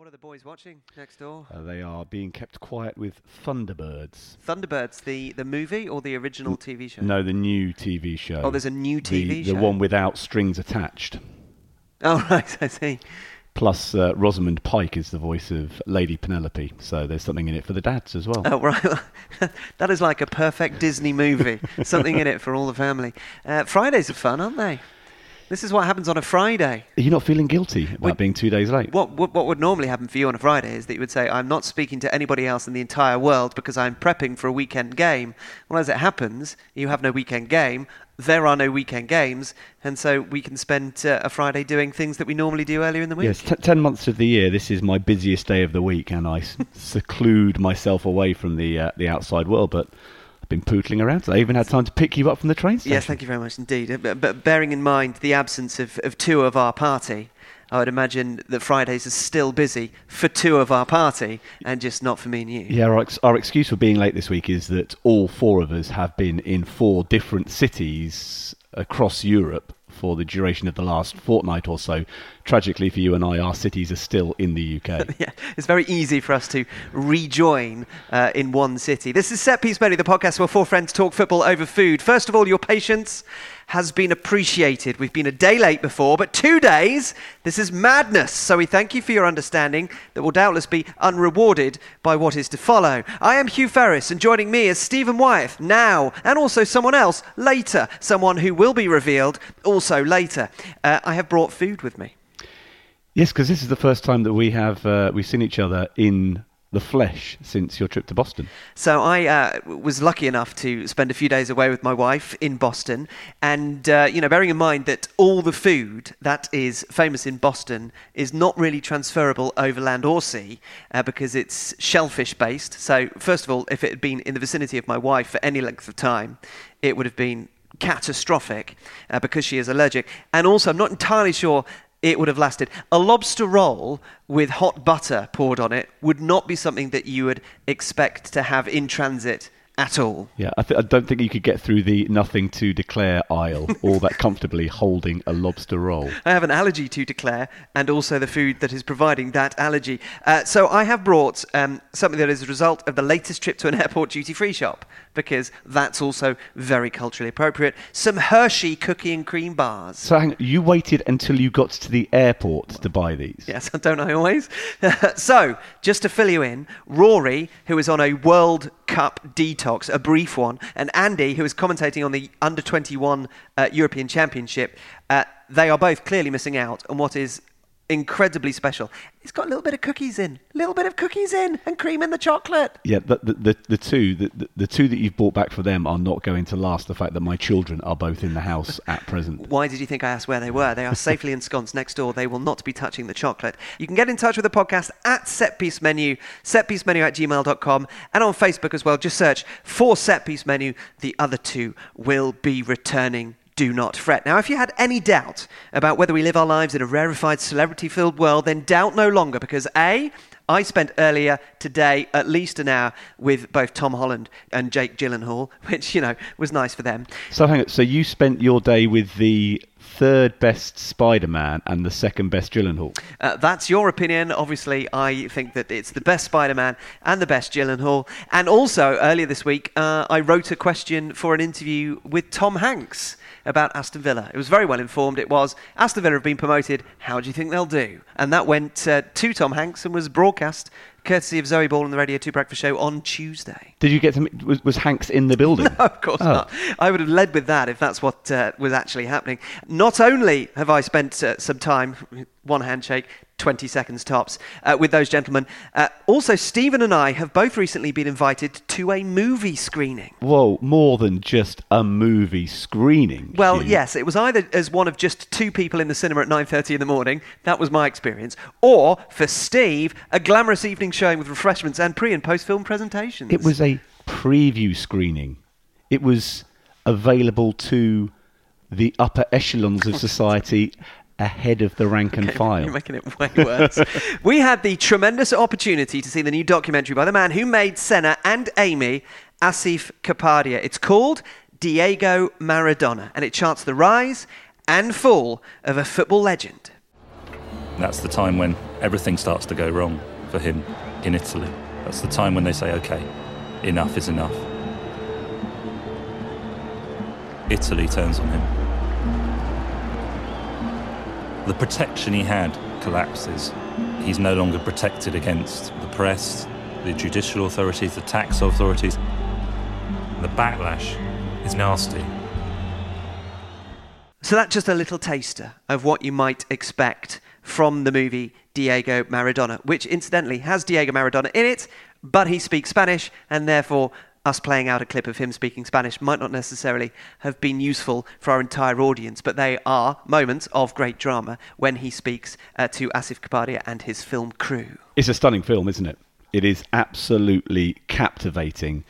What are the boys watching next door? Uh, they are being kept quiet with Thunderbirds. Thunderbirds, the, the movie or the original TV show? No, the new TV show. Oh, there's a new TV the show. The one without strings attached. Oh, right, I see. Plus, uh, Rosamund Pike is the voice of Lady Penelope, so there's something in it for the dads as well. Oh, right. that is like a perfect Disney movie. Something in it for all the family. Uh, Fridays are fun, aren't they? This is what happens on a Friday. Are you not feeling guilty about being two days late? What, what what would normally happen for you on a Friday is that you would say, "I'm not speaking to anybody else in the entire world because I'm prepping for a weekend game." Well, as it happens, you have no weekend game. There are no weekend games, and so we can spend uh, a Friday doing things that we normally do earlier in the week. Yes, t- ten months of the year. This is my busiest day of the week, and I seclude myself away from the uh, the outside world. But been pootling around. So I even had time to pick you up from the train station. Yes, thank you very much indeed. Uh, But, but bearing in mind the absence of, of two of our party, I would imagine that Fridays are still busy for two of our party and just not for me and you. Yeah, our, ex- our excuse for being late this week is that all four of us have been in four different cities across Europe for the duration of the last fortnight or so. Tragically for you and I, our cities are still in the UK. Yeah, it's very easy for us to rejoin uh, in one city. This is Set Piece Menu, the podcast where four friends talk football over food. First of all, your patience has been appreciated. We've been a day late before, but two days, this is madness. So we thank you for your understanding that will doubtless be unrewarded by what is to follow. I am Hugh Ferris, and joining me is Stephen Wyeth now, and also someone else later, someone who will be revealed also later. Uh, I have brought food with me. yes, because this is the first time that we have uh, we've seen each other in the flesh since your trip to Boston. So I uh, was lucky enough to spend a few days away with my wife in Boston, and uh, you know, bearing in mind that all the food that is famous in Boston is not really transferable over land or sea uh, because it's shellfish based. So first of all, if it had been in the vicinity of my wife for any length of time, it would have been catastrophic uh, because she is allergic, and also I'm not entirely sure it would have lasted. A lobster roll with hot butter poured on it would not be something that you would expect to have in transit at all. Yeah, I, th- I don't think you could get through the nothing to declare aisle all that comfortably holding a lobster roll. I have an allergy to declare, and also the food that is providing that allergy. Uh, so I have brought um, something that is a result of the latest trip to an airport duty free shop, because that's also very culturally appropriate. Some Hershey cookie and cream bars. So hang on, you waited until you got to the airport to buy these. Yes, don't I always? so, just to fill you in, Rory, who is on a World Cup detox, a brief one, and Andy, who is commentating on the Under 21 uh, European Championship, uh, they are both clearly missing out on what is incredibly special. It's got a little bit of cookies in, a little bit of cookies in, and cream in the chocolate. Yeah, the, the, the, the two the, the, the two that you've bought back for them are not going to last. The fact that my children are both in the house at present. Why did you think I asked where they were? They are safely ensconced next door. They will not be touching the chocolate. You can get in touch with the podcast at Setpiece Menu, setpiece menu at gmail.com, and on Facebook as well. Just search for Setpiece Menu. The other two will be returning. Do not fret. Now, if you had any doubt about whether we live our lives in a rarefied, celebrity filled world, then doubt no longer because A, I spent earlier today at least an hour with both Tom Holland and Jake Gyllenhaal, which, you know, was nice for them. So hang on. So you spent your day with the third best Spider-Man and the second best Gyllenhaal. Uh, that's your opinion. Obviously, I think that it's the best Spider Man and the best Gyllenhaal. And also, earlier this week, uh, I wrote a question for an interview with Tom Hanks about Aston Villa. It was very well informed. It was Aston Villa have been promoted. How do you think they'll do? And that went uh, to Tom Hanks and was broadcast courtesy of Zoe Ball and the Radio 2 Breakfast Show on Tuesday. Did you get to? meet- Was, was Hanks in the building? No, Of course Oh. not. I would have led with that if that's what uh, was actually happening. Not only have I spent uh, some time, one handshake, 20 seconds tops, uh, with those gentlemen, uh, also Stephen and I have both recently been invited to a movie screening. Whoa, more than just a movie screening. Well, Hugh. yes, it was either as one of just two people in the cinema at 9:30 in the morning, that was my experience, or for Steve, a glamorous evening showing with refreshments and pre and post film presentations. It was a preview screening. It was available to the upper echelons of society ahead of the rank and file. You're making it way worse. we had the tremendous opportunity to see the new documentary by the man who made Senna and Amy, Asif Kapadia. It's called Diego Maradona, and it charts the rise and fall of a football legend. That's the time when everything starts to go wrong for him in Italy. That's the time when they say, okay, enough is enough. Italy turns on him. The protection he had collapses. He's no longer protected against the press, the judicial authorities, the tax authorities. The backlash is nasty. So that's just a little taster of what you might expect from the movie Diego Maradona, which incidentally has Diego Maradona in it, but he speaks Spanish, and therefore us playing out a clip of him speaking Spanish might not necessarily have been useful for our entire audience, but they are moments of great drama when he speaks uh, to Asif Kapadia and his film crew. It's a stunning film, isn't it? It is absolutely captivating.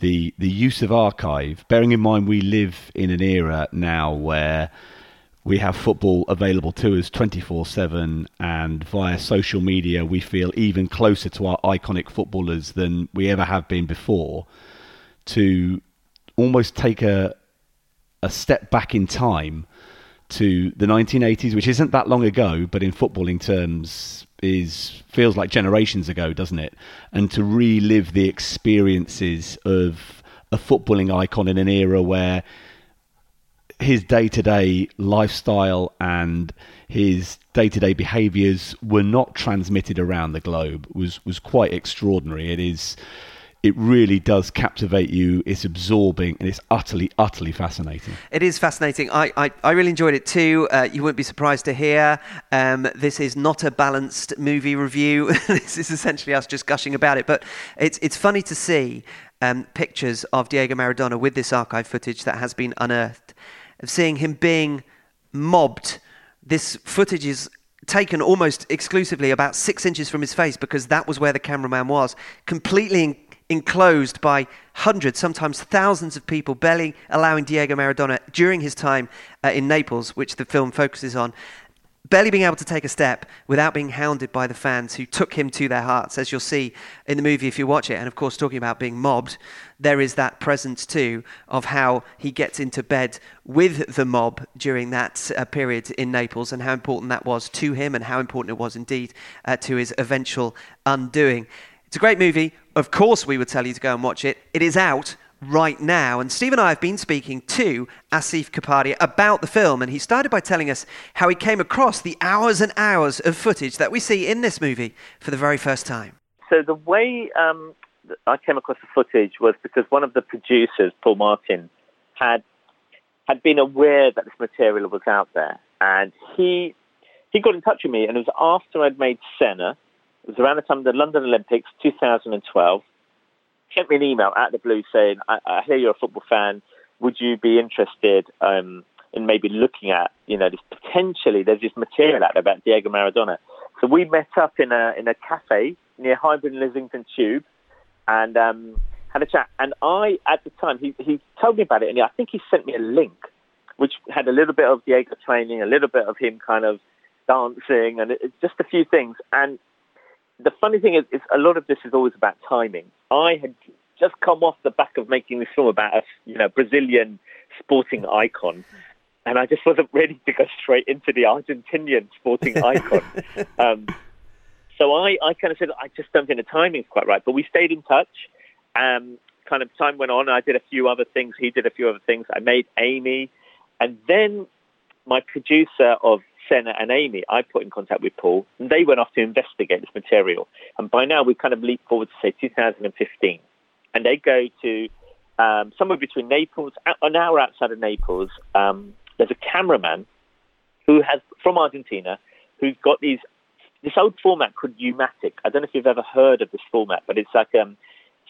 The the use of archive, bearing in mind we live in an era now where we have football available to us 24 7 and via social media we feel even closer to our iconic footballers than we ever have been before to almost take a a step back in time to the 1980s which isn't that long ago but in footballing terms is feels like generations ago doesn't it and to relive the experiences of a footballing icon in an era where his day to day lifestyle and his day to day behaviours were not transmitted around the globe was was quite extraordinary. It is it really does captivate you. It's absorbing and it's utterly, utterly fascinating. It is fascinating. I, I, I really enjoyed it too. Uh, you wouldn't be surprised to hear um, this is not a balanced movie review. this is essentially us just gushing about it. But it's, it's funny to see um, pictures of Diego Maradona with this archive footage that has been unearthed of seeing him being mobbed. This footage is taken almost exclusively about six inches from his face because that was where the cameraman was, completely enclosed by hundreds, sometimes thousands of people, barely allowing Diego Maradona during his time uh, in Naples, which the film focuses on, barely being able to take a step without being hounded by the fans who took him to their hearts, as you'll see in the movie if you watch it. And of course, talking about being mobbed, there is that presence too of how he gets into bed with the mob during that uh, period in Naples and how important that was to him and how important it was indeed uh, to his eventual undoing. It's a great movie. Of course, we would tell you to go and watch it. It is out right now. And Steve and I have been speaking to Asif Kapadia about the film, and he started by telling us how he came across the hours and hours of footage that we see in this movie for the very first time. So the way um, I came across the footage was because one of the producers, Paul Martin, had had been aware that this material was out there, and he he got in touch with me, and it was after I'd made Senna. It was around the time of the London Olympics, 2012 sent me an email out of the blue saying, I, I hear you're a football fan. Would you be interested um, in maybe looking at, you know, this potentially there's this material out there about Diego Maradona. So we met up in a in a cafe near Highbury and Islington Tube, and um, had a chat. And I, at the time, he he told me about it, and I think he sent me a link, which had a little bit of Diego training, a little bit of him kind of dancing, and it, just a few things. And the funny thing is, is, a lot of this is always about timing. I had just come off the back of making this film about a you know Brazilian sporting icon, and I just wasn't ready to go straight into the Argentinian sporting icon. Um, so I, I kind of said I just don't think the timing's quite right. But we stayed in touch. Um, kind of time went on. I did a few other things. He did a few other things. I made Amy, and then my producer of Senna and Amy, I put in contact with Paul, and they went off to investigate this material. And by now, we kind of leap forward to say 2015, and they go to um, somewhere between Naples, an hour outside of Naples. Um, there's a cameraman who has from Argentina who's got these this old format called U-matic. I don't know if you've ever heard of this format, but it's like um,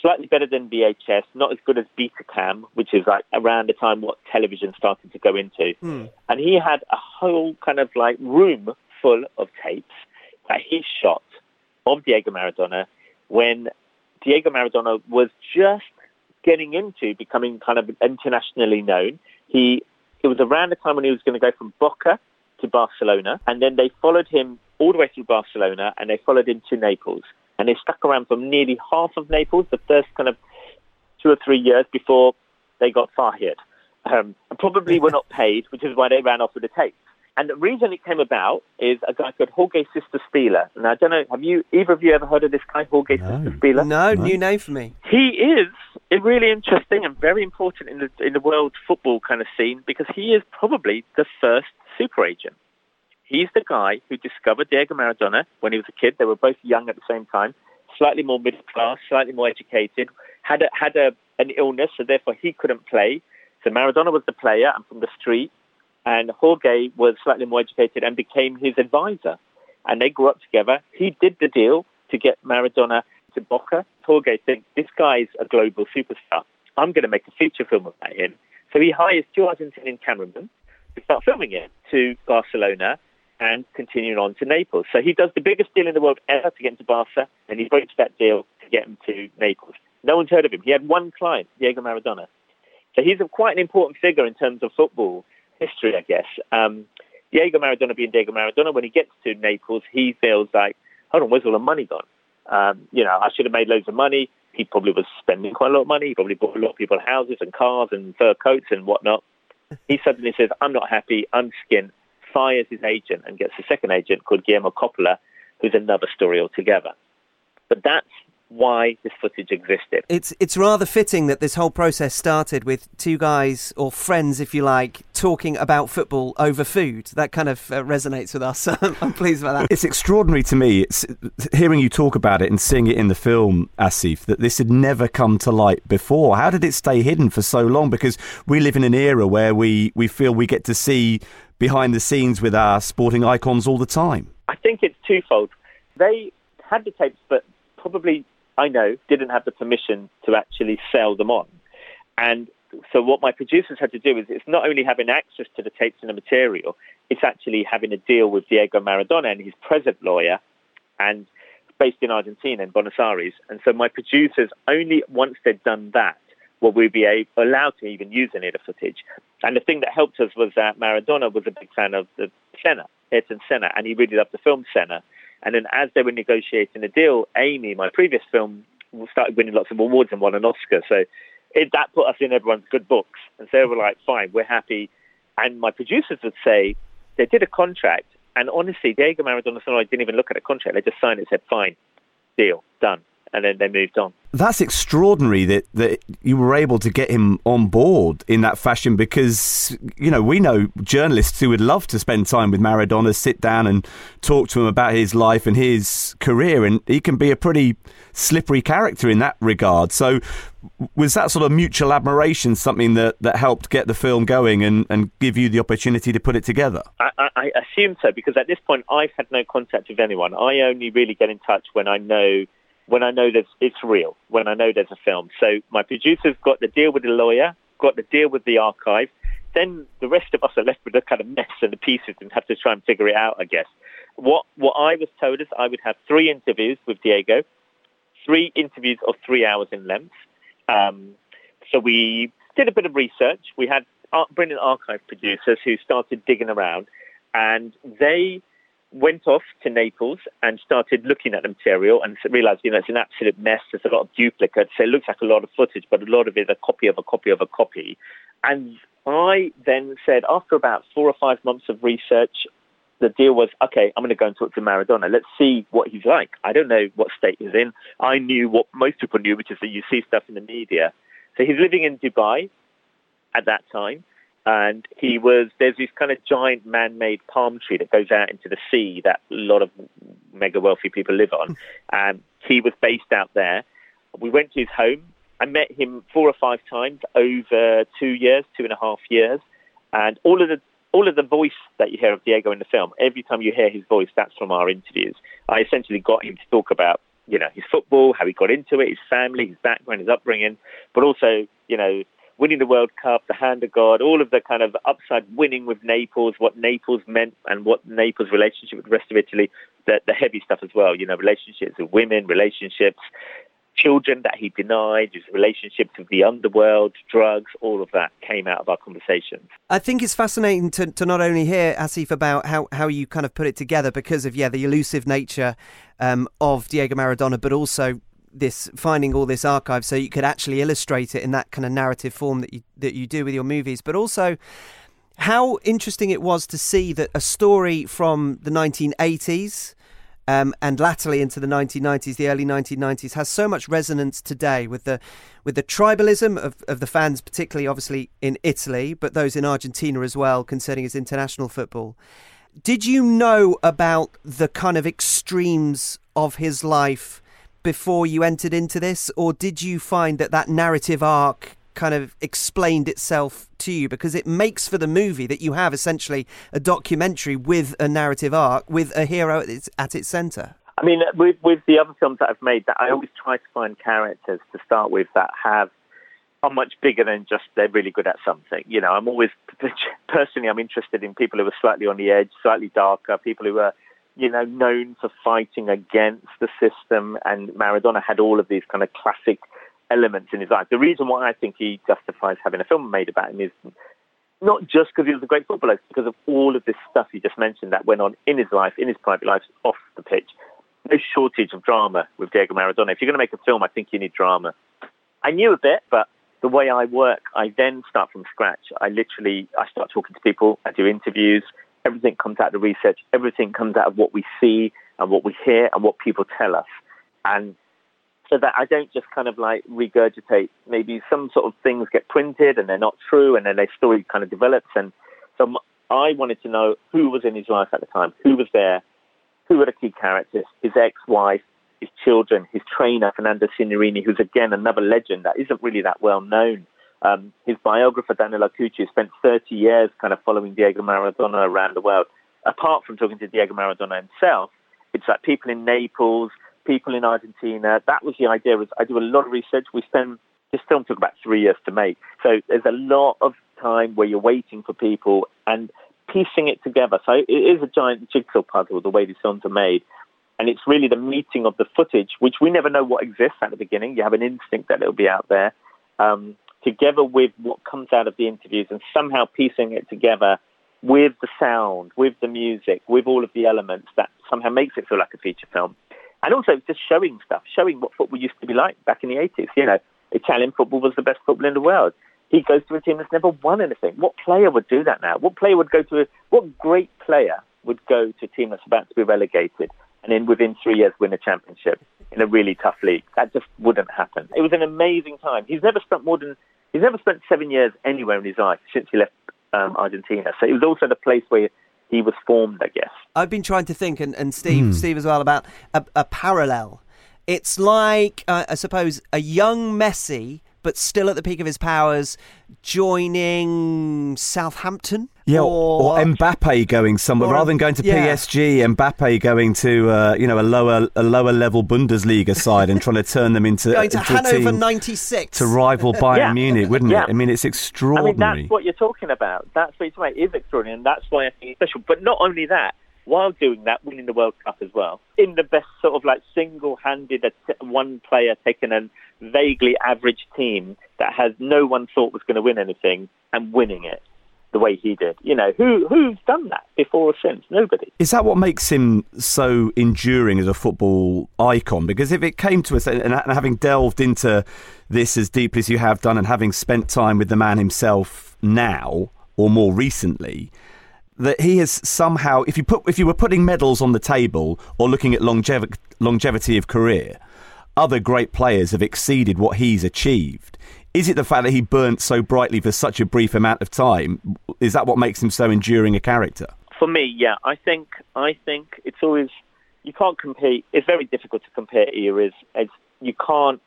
slightly better than VHS, not as good as Betacam, which is like around the time what television started to go into. Mm. And he had a whole kind of like room full of tapes that he shot of Diego Maradona when Diego Maradona was just getting into becoming kind of internationally known. He it was around the time when he was going to go from Boca to Barcelona, and then they followed him all the way through Barcelona, and they followed him to Naples and they stuck around for nearly half of Naples, the first kind of two or three years before they got fired. Um, and probably were not paid, which is why they ran off with the tapes. And the reason it came about is a guy called Jorge Cyterszpiler. Now, I don't know, have you, either of you ever heard of this guy, Jorge No. Cyterszpiler? No, No. new name for me. He is really interesting and very important in the in the world football kind of scene because he is probably the first super agent. He's the guy who discovered Diego Maradona when he was a kid. They were both young at the same time, slightly more middle class, slightly more educated. Had a, had a an illness, so therefore he couldn't play. So Maradona was the player and from the street, and Jorge was slightly more educated and became his advisor. And they grew up together. He did the deal to get Maradona to Boca. Jorge thinks this guy's a global superstar. I'm going to make a feature film about him. So he hires two Argentinian cameramen to start filming it to Barcelona and continuing on to Naples. So he does the biggest deal in the world ever to get into Barca, and he breaks that deal to get him to Naples. No one's heard of him. He had one client, Diego Maradona. So he's a, quite an important figure in terms of football history, I guess. Um, Diego Maradona being Diego Maradona, when he gets to Naples, he feels like, hold on, where's all the money gone? Um, you know, I should have made loads of money. He probably was spending quite a lot of money. He probably bought a lot of people houses and cars and fur coats and whatnot. He suddenly says, I'm not happy, I'm skint, fires his agent and gets a second agent called Guillermo Coppola, who's another story altogether. But that's why this footage existed. It's it's rather fitting that this whole process started with two guys or friends, if you like, talking about football over food. That kind of uh, resonates with us. I'm pleased about that. It's extraordinary to me. It's hearing you talk about it and seeing it in the film, Asif, that this had never come to light before. How did it stay hidden for so long? Because we live in an era where we, we feel we get to see behind the scenes with our sporting icons all the time. I think it's twofold. They had the tapes, but probably, I know, didn't have the permission to actually sell them on. And so what my producers had to do is it's not only having access to the tapes and the material, it's actually having a deal with Diego Maradona and his present lawyer and based in Argentina, in Buenos Aires. And so my producers, only once they'd done that, will we be able, allowed to even use any of the footage. And the thing that helped us was that Maradona was a big fan of the Senna, Ayrton Senna, and he really loved the film Senna. And then as they were negotiating the deal, Amy, my previous film, started winning lots of awards and won an Oscar. So it, that put us in everyone's good books. And so they were like, fine, we're happy. And my producers would say, they did a contract, and honestly, Diego Maradona and oh, I didn't even look at a contract. They just signed it and said, fine, deal, done. And then they moved on. That's extraordinary that, that you were able to get him on board in that fashion because, you know, we know journalists who would love to spend time with Maradona, sit down and talk to him about his life and his career. And he can be a pretty slippery character in that regard. So, was that sort of mutual admiration something that, that helped get the film going and, and give you the opportunity to put it together? I, I, I assume so because at this point I've had no contact with anyone. I only really get in touch when I know when I know that it's real, when I know there's a film. So my producers got the deal with the lawyer, got the deal with the archive. Then the rest of us are left with the kind of mess and the pieces and have to try and figure it out, I guess. What what I was told is I would have three interviews with Diego, three interviews of three hours in length. Um, so we did a bit of research. We had brilliant archive producers who started digging around, and they went off to Naples and started looking at the material and realized, you know, it's an absolute mess. There's a lot of duplicates. So it looks like a lot of footage, but a lot of it is a copy of a copy of a copy. And I then said, after about four or five months of research, the deal was, okay, I'm going to go and talk to Maradona. Let's see what he's like. I don't know what state he's in. I knew what most people knew, which is that you see stuff in the media. So he's living in Dubai at that time. And he was, there's this kind of giant man-made palm tree that goes out into the sea that a lot of mega wealthy people live on. And he was based out there. We went to his home. I met him four or five times over two years, two and a half years. And all of the all of the voice that you hear of Diego in the film, every time you hear his voice, that's from our interviews. I essentially got him to talk about, you know, his football, how he got into it, his family, his background, his upbringing, but also, you know, winning the World Cup, the hand of God, all of the kind of upside winning with Naples, what Naples meant and what Naples' relationship with the rest of Italy, the, the heavy stuff as well, you know, relationships with women, relationships, children that he denied, his relationships with the underworld, drugs, all of that came out of our conversations. I think it's fascinating to, to not only hear Asif about how, how you kind of put it together because of yeah the elusive nature um, of Diego Maradona, but also this finding all this archive so you could actually illustrate it in that kind of narrative form that you that you do with your movies, but also how interesting it was to see that a story from the 1980s um, and latterly into the 1990s, the early 1990s, has so much resonance today with the with the tribalism of, of the fans, particularly obviously in Italy, but those in Argentina as well, concerning his international football. Did you know about the kind of extremes of his life before you entered into this, or did you find that that narrative arc kind of explained itself to you because it makes for the movie that you have essentially a documentary with a narrative arc with a hero at its, at its center. I mean, uh, with, with the other films that I've made, that I always try to find characters to start with that have are much bigger than just they're really good at something. You know, I'm always personally I'm interested in people who are slightly on the edge, slightly darker, people who are you know known for fighting against the system. And Maradona had all of these kind of classic elements in his life. The reason why I think he justifies having a film made about him is not just because he was a great footballer, because of all of this stuff you just mentioned that went on in his life, in his private life, off the pitch. No shortage of drama with Diego Maradona. If you're going to make a film, I think you need drama. I knew a bit, but the way I work, I then start from scratch. I literally, I start talking to people, I do interviews, everything comes out of research, everything comes out of what we see and what we hear and what people tell us. And so that I don't just kind of like regurgitate. Maybe some sort of things get printed and they're not true, and then their story kind of develops. And so I wanted to know who was in his life at the time, who was there, who were the key characters, his ex-wife, his children, his trainer Fernando Signorini, who's again another legend that isn't really that well known. Um, his biographer Daniel Arcucci spent 30 years kind of following Diego Maradona around the world. Apart from talking to Diego Maradona himself, it's like people in Naples, people in Argentina. That was the idea. Was I do a lot of research. We spend this film took about three years to make, so there's a lot of time where you're waiting for people and piecing it together. So it is a giant jigsaw puzzle the way these films are made. And it's really the meeting of the footage, which we never know what exists at the beginning. You have an instinct that it'll be out there, um, together with what comes out of the interviews and somehow piecing it together with the sound, with the music, with all of the elements that somehow makes it feel like a feature film and also just showing stuff, showing what football used to be like back in the 80s. You know, Italian football was the best football in the world. He goes to a team that's never won anything. What player would do that now? What player would go to a, what great player would go to a team that's about to be relegated and then within three years win a championship in a really tough league? That just wouldn't happen. It was an amazing time. He's never spent more than, he's never spent seven years anywhere in his life since he left um, Argentina. So it was also the place where he was formed, I guess. I've been trying to think, and, and Steve, mm. Steve as well, about a, a parallel. It's like, uh, I suppose, a young Messi, but still at the peak of his powers, joining Southampton. Yeah, or, or Mbappe going somewhere rather than going to yeah. PSG. Mbappe going to uh, you know a lower a lower level Bundesliga side and trying to turn them into going to into Hanover '96 to rival Bayern yeah. Munich, wouldn't yeah. it? I mean, it's extraordinary. I mean, that's what you're talking about. That's what you're talking about. It is extraordinary, and that's why I think it's special. But not only that, while doing that, winning the World Cup as well, in the best sort of like single-handed one player taking a vaguely average team that has no one thought was going to win anything and winning it the way he did. You know, who who's done that before or since? Nobody. Is that what makes him so enduring as a football icon? Because if it came to us, and, having delved into this as deeply as you have done, and having spent time with the man himself now or more recently, that he has somehow, if you put, if you were putting medals on the table or looking at longevity of career, other great players have exceeded what he's achieved. Is it the fact that he burnt so brightly for such a brief amount of time? Is that what makes him so enduring a character? For me, yeah. I think I think it's always you can't compete. It's very difficult to compare eras. It's, you can't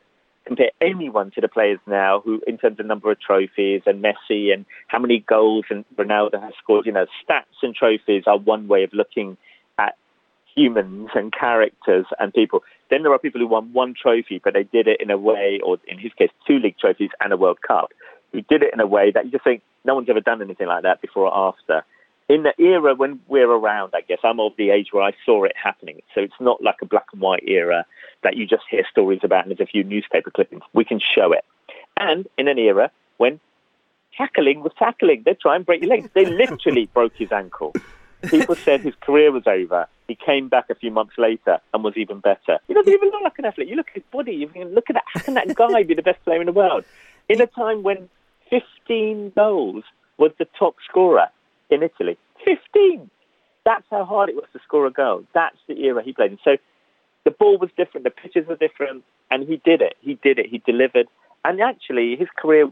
compare anyone to the players now who, in terms of number of trophies and Messi and how many goals and Ronaldo has scored. You know, stats and trophies are one way of looking at humans and characters and people. Then there are people who won one trophy, but they did it in a way, or in his case, two league trophies and a World Cup, who did it in a way that you just think no one's ever done anything like that before or after. In the era when we're around, I guess, I'm of the age where I saw it happening. So it's not like a black and white era that you just hear stories about and there's a few newspaper clippings. We can show it. And in an era when tackling was tackling, they try and break your legs. They literally broke his ankle. People said his career was over. He came back a few months later and was even better. He doesn't even look like an athlete. You look at his body. You look at that. How can that guy be the best player in the world? In a time when 15 goals was the top scorer in Italy. 15! That's how hard it was to score a goal. That's the era he played in. So the ball was different, the pitches were different, and he did it. He did it. He delivered. And actually, his career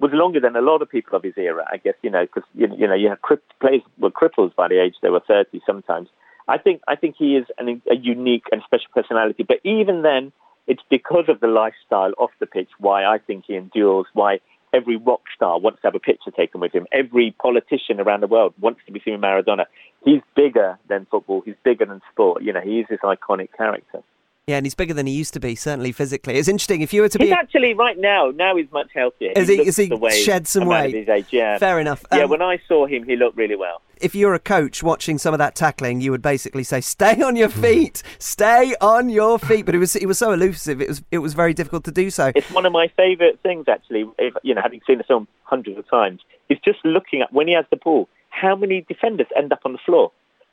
was longer than a lot of people of his era, I guess, you know, because, you, you know, you have players were cripples by the age they were 30 sometimes. I think, I think he is an, a unique and special personality. But even then, it's because of the lifestyle off the pitch why I think he endures, why every rock star wants to have a picture taken with him. Every politician around the world wants to be seen with Maradona. He's bigger than football. He's bigger than sport. You know, he is this iconic character. Yeah, and he's bigger than he used to be, certainly physically. It's interesting. If you were to he's be. actually, right now, now he's much healthier. Is he, he, has he shed some weight? his age, yeah. Fair enough. Yeah, Um, when I saw him, he looked really well. if you're a coach watching some of that tackling, you would basically say, "Stay on your feet, stay on your feet." But it was it was so elusive. It was it was very difficult to do so. It's one of my favourite things, actually. If, you know, having seen the film hundreds of times, is just looking at when he has the ball, how many defenders end up on the floor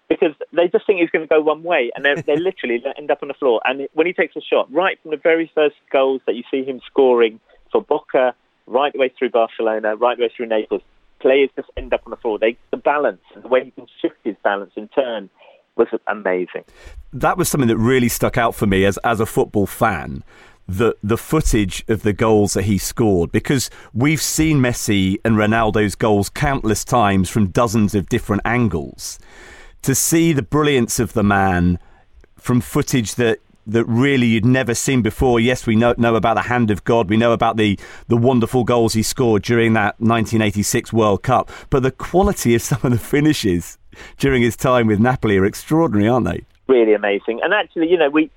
because they just think he's going to go one way, and they they literally end up on the floor. And when he takes a shot, right from the very first goals that you see him scoring for Boca, right the way through Barcelona, right the way through Naples, players just end up on the floor. They the balance and the way he can shift his balance and turn was amazing. that was something that really stuck out for me as as a football fan. The the footage of the goals that he scored because we've seen Messi and Ronaldo's goals countless times from dozens of different angles. To see the brilliance of the man from footage that that really you'd never seen before. Yes, we know know about the hand of God. We know about the the wonderful goals he scored during that 1986 World Cup, but the quality of some of the finishes during his time with Napoli are extraordinary, aren't they? really amazing. And actually, you know, we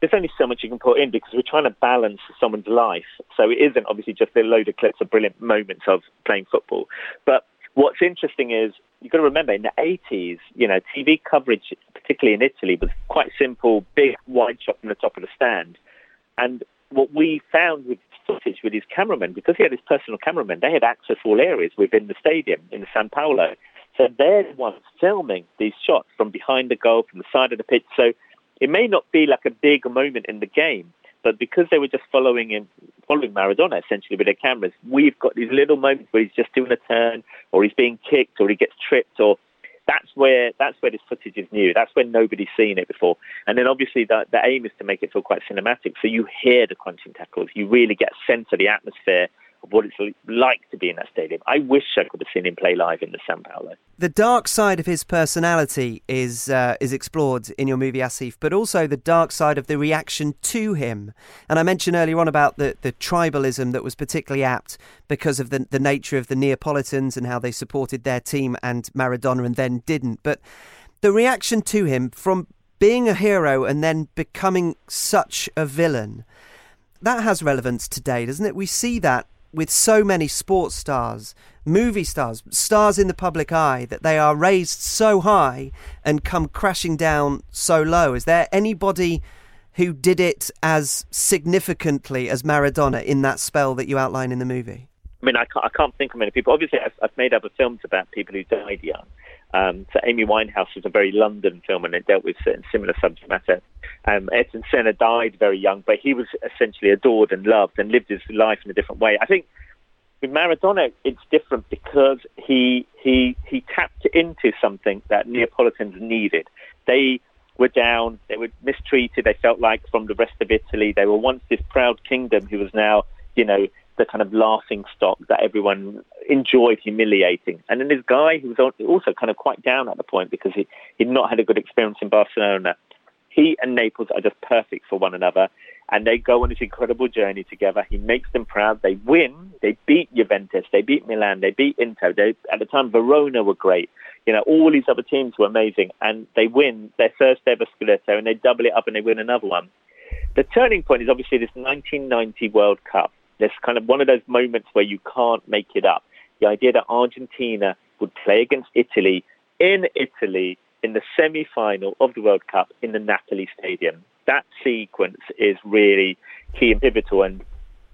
there's only so much you can put in because we're trying to balance someone's life. So it isn't obviously just a load of clips of brilliant moments of playing football. But what's interesting is you've got to remember in the 80s, you know, TV coverage, particularly in Italy, was quite simple, big wide shot from the top of the stand. And what we found with footage with his cameramen, because he had his personal cameraman, they had access to all areas within the stadium in San Paolo. So they're the ones filming these shots from behind the goal, from the side of the pitch. So it may not be like a big moment in the game, but because they were just following him, following Maradona essentially with their cameras, we've got these little moments where he's just doing a turn, or he's being kicked, or he gets tripped, or that's where that's where this footage is new. That's where nobody's seen it before. And then obviously the, the aim is to make it feel quite cinematic, so you hear the crunching tackles, you really get a sense of the atmosphere of what it's like to be in that stadium. I wish I could have seen him play live in the San Paolo. The dark side of his personality is uh, is explored in your movie Asif, but also the dark side of the reaction to him. And I mentioned earlier on about the, the tribalism that was particularly apt because of the the nature of the Neapolitans and how they supported their team and Maradona and then didn't. But the reaction to him from being a hero and then becoming such a villain that has relevance today, doesn't it? We see that with so many sports stars, movie stars, stars in the public eye, that they are raised so high and come crashing down so low. Is there anybody who did it as significantly as Maradona in that spell that you outline in the movie? I mean, I can't, I can't think of many people. Obviously, I've, I've made other films about people who died young. Um, so Amy Winehouse was a very London film and it dealt with certain similar subject matter. Um, Ayrton Senna died very young, but he was essentially adored and loved and lived his life in a different way. I think with Maradona, it's different because he he he tapped into something that Neapolitans needed. They were down, they were mistreated. They felt like from the rest of Italy, they were once this proud kingdom who was now, you know, the kind of laughing stock that everyone enjoyed humiliating. And then this guy who was also kind of quite down at the point because he he'd not had a good experience in Barcelona. He and Naples are just perfect for one another, and they go on this incredible journey together. He makes them proud. They win. They beat Juventus. They beat Milan. They beat Inter. They, at the time, Verona were great. You know, all these other teams were amazing, and they win their first ever Scudetto, and they double it up and they win another one. The turning point is obviously this 1990 World Cup. There's kind of one of those moments where you can't make it up. The idea that Argentina would play against Italy in Italy in the semi-final of the World Cup in the Napoli Stadium. That sequence is really key and pivotal. And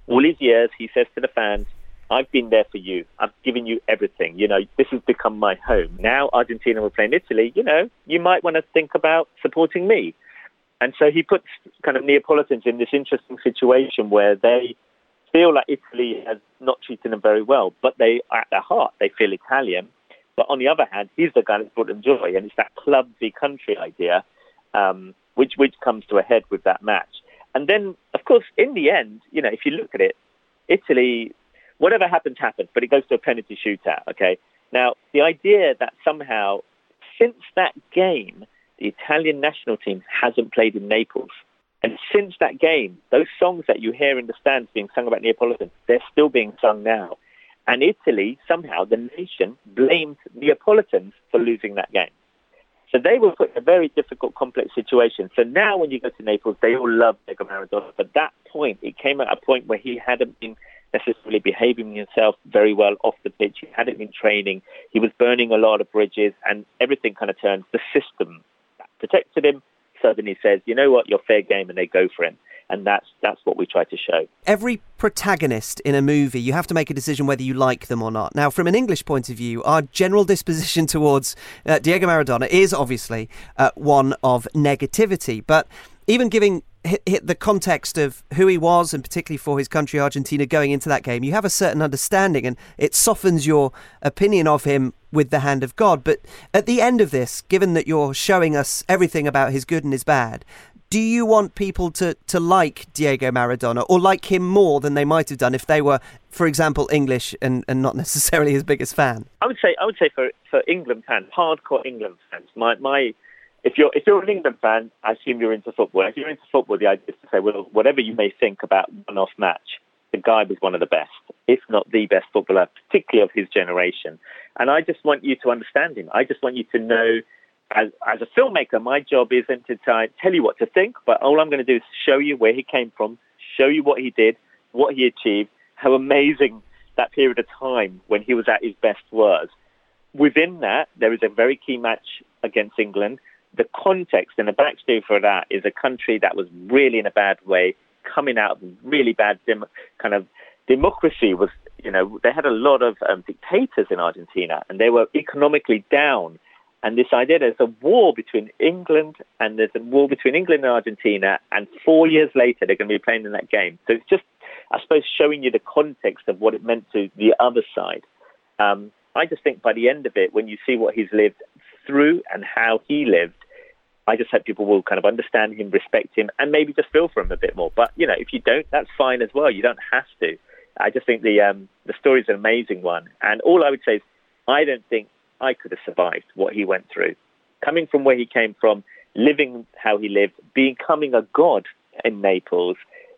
all these years, he says to the fans, I've been there for you. I've given you everything. You know, this has become my home. Now Argentina will play in Italy. You know, you might want to think about supporting me. And so he puts kind of Neapolitans in this interesting situation where they feel like Italy has not treated them very well, but they, at their heart, they feel Italian But on the other hand, he's the guy that's brought them joy, and it's that club v country idea, um, which which comes to a head with that match. And then, of course, in the end, you know, if you look at it, Italy, whatever happens, happens, but it goes to a penalty shootout. Okay. Now, the idea that somehow, since that game, the Italian national team hasn't played in Naples. And since that game, those songs that you hear in the stands being sung about Neapolitans, they're still being sung now. And Italy, somehow, the nation blamed Neapolitans for losing that game. So they were put in a very difficult, complex situation. So now when you go to Naples, they all love Diego Maradona. But that point, it came at a point where he hadn't been necessarily behaving himself very well off the pitch. He hadn't been training. He was burning a lot of bridges and everything kind of turned. The system that protected him suddenly says, you know what, you're fair game, and they go for him and that's that's what we try to show. Every protagonist in a movie, you have to make a decision whether you like them or not. Now, from an English point of view, our general disposition towards uh, Diego Maradona is obviously uh, one of negativity, but even giving hit, hit the context of who he was, and particularly for his country, Argentina, going into that game, you have a certain understanding, and it softens your opinion of him with the hand of God. But at the end of this, given that you're showing us everything about his good and his bad, do you want people to, to like Diego Maradona or like him more than they might have done if they were, for example, English and, and not necessarily his biggest fan? I would say I would say for, for England fans, hardcore England fans, my, my if you're if you're an England fan, I assume you're into football. If you're into football, the idea is to say, well, whatever you may think about one-off match, the guy was one of the best, if not the best footballer, particularly of his generation. And I just want you to understand him. I just want you to know as, as a filmmaker, my job isn't to tell you what to think, but all I'm going to do is show you where he came from, show you what he did, what he achieved, how amazing that period of time when he was at his best was. Within that, there is a very key match against England. The context and the backstory for that is a country that was really in a bad way, coming out of really bad dem- kind of democracy was, you know, they had a lot of um, dictators in Argentina and they were economically down and this idea there's a war between England and there's a war between England and Argentina, and four years later they're going to be playing in that game. So it's just, I suppose, showing you the context of what it meant to the other side. Um, I just think by the end of it, when you see what he's lived through and how he lived, I just hope people will kind of understand him, respect him, and maybe just feel for him a bit more. But you know, if you don't, that's fine as well. You don't have to. I just think the um, the story is an amazing one, and all I would say is, I don't think I could have survived what he went through. Coming from where he came from, living how he lived, becoming a god in Naples,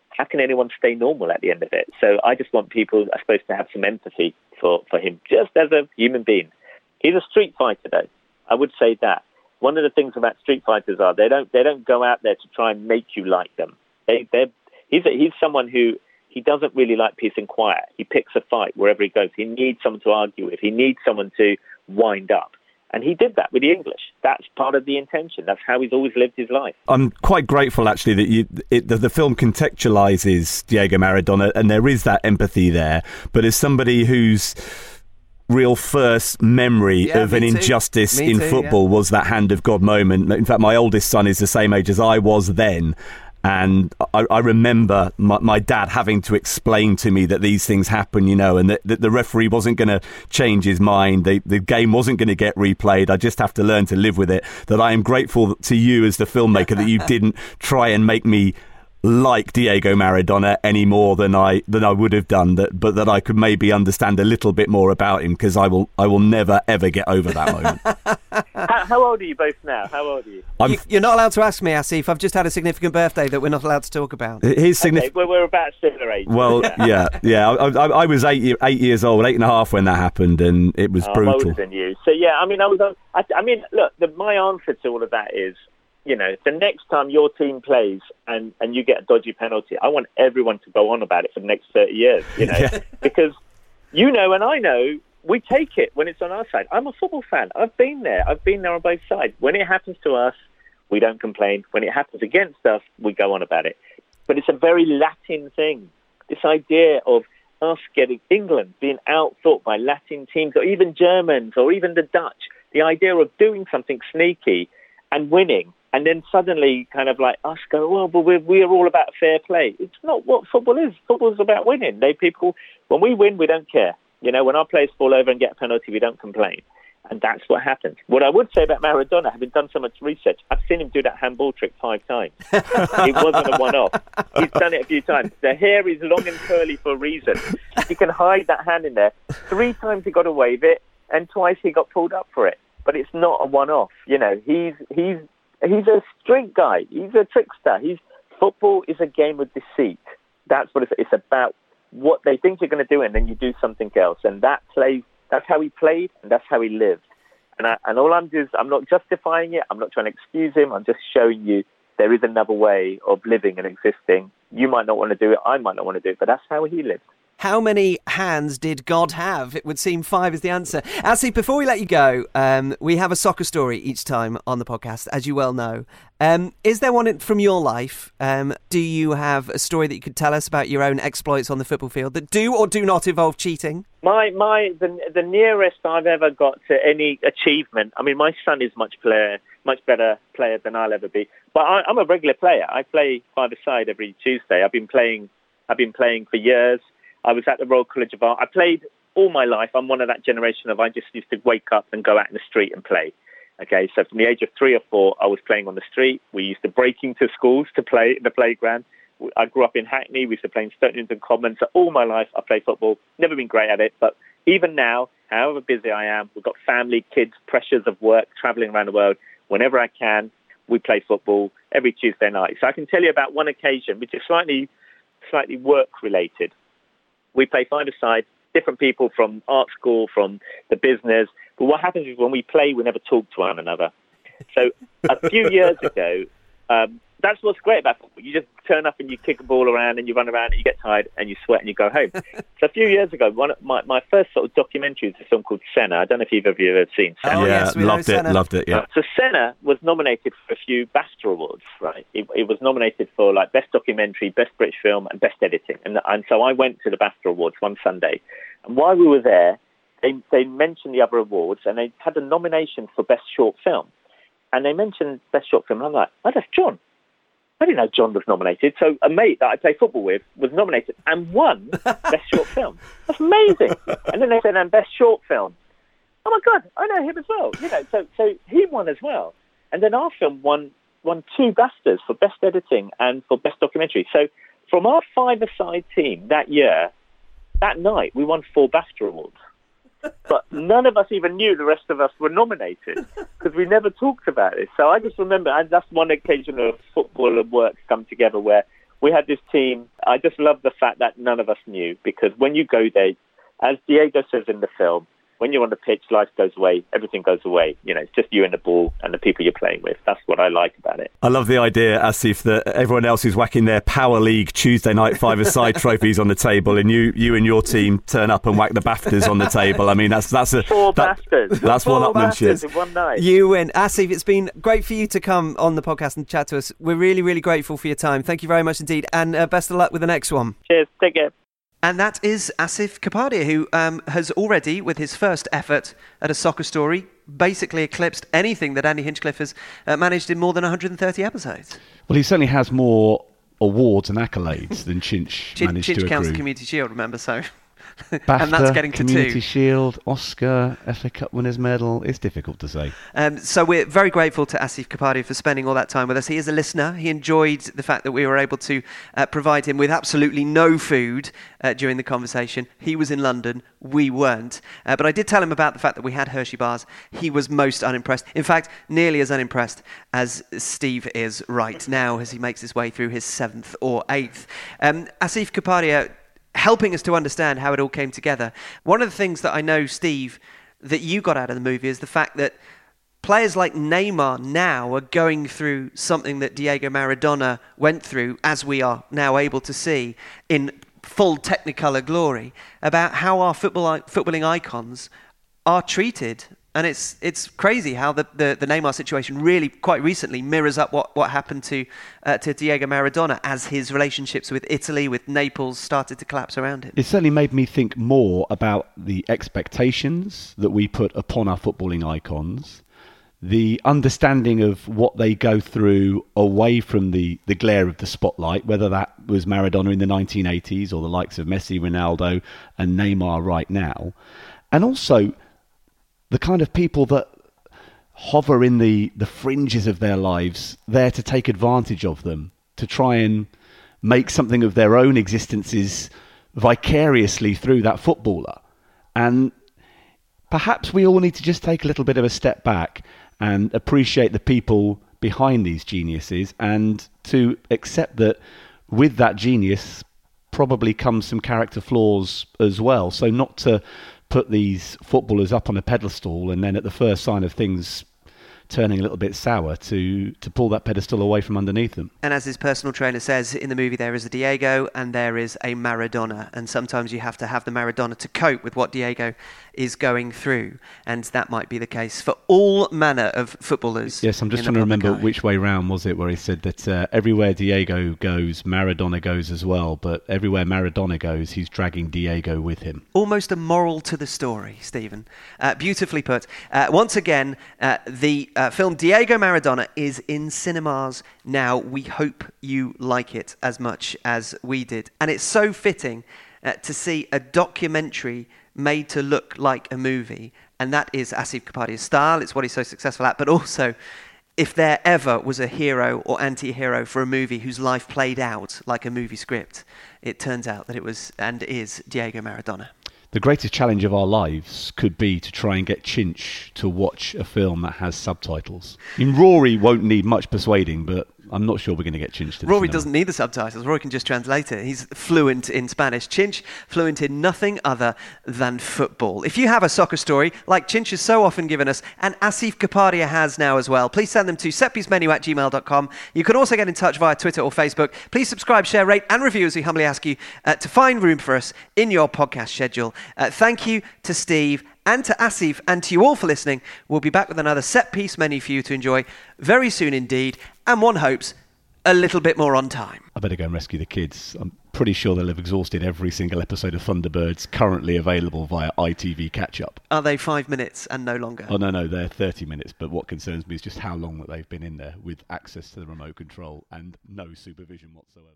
how can anyone stay normal at the end of it? So I just want people, I suppose, to have some empathy for, for him, just as a human being. He's a street fighter, though. I would say that. One of the things about street fighters are they don't they don't go out there to try and make you like them. They they he's a, he's someone who he doesn't really like peace and quiet. He picks a fight wherever he goes. He needs someone to argue with. He needs someone to wind up. And he did that with the English. That's part of the intention. That's how he's always lived his life. I'm quite grateful, actually, that you, it, the, the, film contextualizes Diego Maradona, and there is that empathy there. But as somebody whose real first memory yeah, of an too. injustice me in too, football yeah. was that hand of God moment. In fact, my oldest son is the same age as I was then, and I, I remember my, my, dad having to explain to me that these things happen, you know, and that, that the referee wasn't going to change his mind. The, the game wasn't going to get replayed. I just have to learn to live with it. That I am grateful to you as the filmmaker that you didn't try and make me like Diego Maradona any more than I than I would have done that but that I could maybe understand a little bit more about him because I will I will never ever get over that moment. how, how, old are you both now? How old are you? you? are not allowed to ask me, Asif. I've just had a significant birthday that we're not allowed to talk about. His significant. Okay, well, we're about similar age. Well, yeah, yeah. I, I, I, was eight eight years old, eight and a half when that happened, and it was oh, brutal. I'm older than you, so yeah. I mean, I was. I, I mean, look. The, my answer to all of that is you know, the next time your team plays and, and you get a dodgy penalty, I want everyone to go on about it for the next 30 years, you know, yeah. because you know and I know we take it when it's on our side. I'm a football fan. I've been there. I've been there on both sides. When it happens to us, we don't complain. When it happens against us, we go on about it. But it's a very Latin thing. This idea of us getting England being outthought by Latin teams or even Germans or even the Dutch. The idea of doing something sneaky and winning and then suddenly kind of like us go, well, but we're, we're all about fair play. It's not what football is. Football is about winning. They people, when we win, we don't care. You know, when our players fall over and get a penalty, we don't complain. And that's what happens. What I would say about Maradona, having done so much research, I've seen him do that handball trick five times. it wasn't a one-off. He's done it a few times. The hair is long and curly for a reason. He can hide that hand in there. Three times he got away with it, and twice he got pulled up for it. But it's not a one-off. You know, he's he's he's a street guy. He's a trickster. He's football is a game of deceit. That's what it's, it's about. What they think you're going to do, and then you do something else, and that plays that's how he played, and that's how he lived. And, I, and all I'm doing is I'm not justifying it. I'm not trying to excuse him. I'm just showing you there is another way of living and existing. You might not want to do it. I might not want to do it, but that's how he lived. How many hands did God have? It would seem five is the answer. Asi, before we let you go, um, we have a soccer story each time on the podcast, as you well know. Um, is there one from your life? Um, do you have a story that you could tell us about your own exploits on the football field that do or do not involve cheating? My my the, the nearest I've ever got to any achievement. I mean, my son is much player, much better player than I'll ever be. But I, I'm a regular player. I play by the side every Tuesday. I've been playing. I've been playing for years. I was at the Royal College of Art. I played all my life. I'm one of that generation of I just used to wake up and go out in the street and play. Okay, so from the age of three or four, I was playing on the street. We used to break into schools to play in the playground. I grew up in Hackney. We used to play in Stockton Common. So all my life, I played football. Never been great at it, but even now, however busy I am, we've got family, kids, pressures of work, traveling around the world. Whenever I can, we play football every Tuesday night. So I can tell you about one occasion, which is slightly, slightly work related we play five-a-side, different people from art school, from the business. But what happens is when we play, we never talk to one another. So a few years ago, um, that's what's great about football. You just turn up and you kick a ball around and you run around and you get tired and you sweat and you go home. so a few years ago, one of my, my first sort of documentary was a film called Senna. I don't know if you've ever seen oh, Senna. Oh, yeah, yes, loved it, Senna. loved it, yeah. So Senna was nominated for a few BAFTA awards, right? It, it, was nominated for like Best Documentary, Best British Film and Best Editing. And, and so I went to the BAFTA awards one Sunday. And while we were there, they, they mentioned the other awards and they had a nomination for Best Short Film. And they mentioned Best Short Film. And I'm like, oh, that's John. I didn't know John was nominated. So a mate that I play football with was nominated and won Best Short Film. That's amazing. And then they said, and Best Short Film. Oh my God, I know him as well. You know, so so he won as well. And then our film won won two BAFTAs for Best Editing and for Best Documentary. So from our five-a-side team that year, that night we won four BAFTA awards but none of us even knew the rest of us were nominated because we never talked about it. So I just remember, and that's one occasion of football and work come together where we had this team. I just love the fact that none of us knew because when you go there, as Diego says in the film, when you're on the pitch, life goes away, everything goes away. You know, it's just you and the ball and the people you're playing with. That's what I like about it. I love the idea, Asif, that everyone else is whacking their Powerleague Tuesday night five-a-side trophies on the table, and you, you and your team turn up and whack the BAFTAs on the table. I mean, that's that's a four that, BAFTAs. That's four one upmanship. in one night. You win, Asif. It's been great for you to come on the podcast and chat to us. We're really, really grateful for your time. Thank you very much indeed, and uh, best of luck with the next one. Cheers. Take care. And that is Asif Kapadia, who um, has already, with his first effort at a soccer story, basically eclipsed anything that Andy Hinchcliffe has uh, managed in more than 130 episodes. Well, he certainly has more awards and accolades than Chinch, Chinch managed Chinch to counts accrue. the Community Shield, remember, so... BAFTA, and that's getting to Community two. Shield, Oscar, FA Cup Winners' Medal. It's difficult to say. Um, so we're very grateful to Asif Kapadia for spending all that time with us. He is a listener. He enjoyed the fact that we were able to uh, provide him with absolutely no food uh, during the conversation. He was in London. We weren't. Uh, but I did tell him about the fact that we had Hershey bars. He was most unimpressed. In fact, nearly as unimpressed as Steve is right now as he makes his way through his seventh or eighth. Um, Asif Kapadia helping us to understand how it all came together. One of the things that I know, Steve, that you got out of the movie is the fact that players like Neymar now are going through something that Diego Maradona went through, as we are now able to see in full Technicolor glory, about how our football, footballing icons are treated and it's it's crazy how the, the, the, Neymar situation really quite recently mirrors up what, what happened to uh, to Diego Maradona as his relationships with Italy, with Naples, started to collapse around him. It certainly made me think more about the expectations that we put upon our footballing icons, the understanding of what they go through away from the, the glare of the spotlight, whether that was Maradona in the 1980s or the likes of Messi, Ronaldo, and Neymar right now, and also the kind of people that hover in the, the fringes of their lives, there to take advantage of them, to try and make something of their own existences vicariously through that footballer. And perhaps we all need to just take a little bit of a step back and appreciate the people behind these geniuses and to accept that with that genius probably comes some character flaws as well. So not to put these footballers up on a pedestal and then at the first sign of things turning a little bit sour to to pull that pedestal away from underneath them. And as his personal trainer says in the movie, there is a Diego and there is a Maradona, and sometimes you have to have the Maradona to cope with what Diego is going through, and that might be the case for all manner of footballers. Yes, I'm just trying to remember eye. which way round was it where he said that uh, everywhere Diego goes, Maradona goes as well, but everywhere Maradona goes, he's dragging Diego with him. Almost a moral to the story, Stephen. Uh, beautifully put. Uh, once again, uh, the uh, film Diego Maradona is in cinemas now. We hope you like it as much as we did. And it's so fitting uh, to see a documentary made to look like a movie. And that is Asif Kapadia's style. It's what he's so successful at. But also, if there ever was a hero or anti hero for a movie whose life played out like a movie script, it turns out that it was and is Diego Maradona. The greatest challenge of our lives could be to try and get Chinch to watch a film that has subtitles. I mean, Rory won't need much persuading, but I'm not sure we're going to get Chinch to Rory cinema. doesn't need the subtitles. Rory can just translate it. He's fluent in Spanish. Chinch, fluent in nothing other than football. If you have a soccer story, like Chinch has so often given us, and Asif Kapadia has now as well, please send them to setpiecemenu at gmail.com. You can also get in touch via Twitter or Facebook. Please subscribe, share, rate, and review as we humbly ask you uh, to find room for us in your podcast schedule. Uh, thank you to Steve and to Asif and to you all for listening. We'll be back with another set piece menu for you to enjoy very soon indeed, and one hopes a little bit more on time. I better go and rescue the kids. I'm pretty sure they'll have exhausted every single episode of Thunderbirds currently available via ITV Catch Up. Are they five minutes and no longer? Oh, no, no, they're 30 minutes, but what concerns me is just how long that they've been in there with access to the remote control and no supervision whatsoever.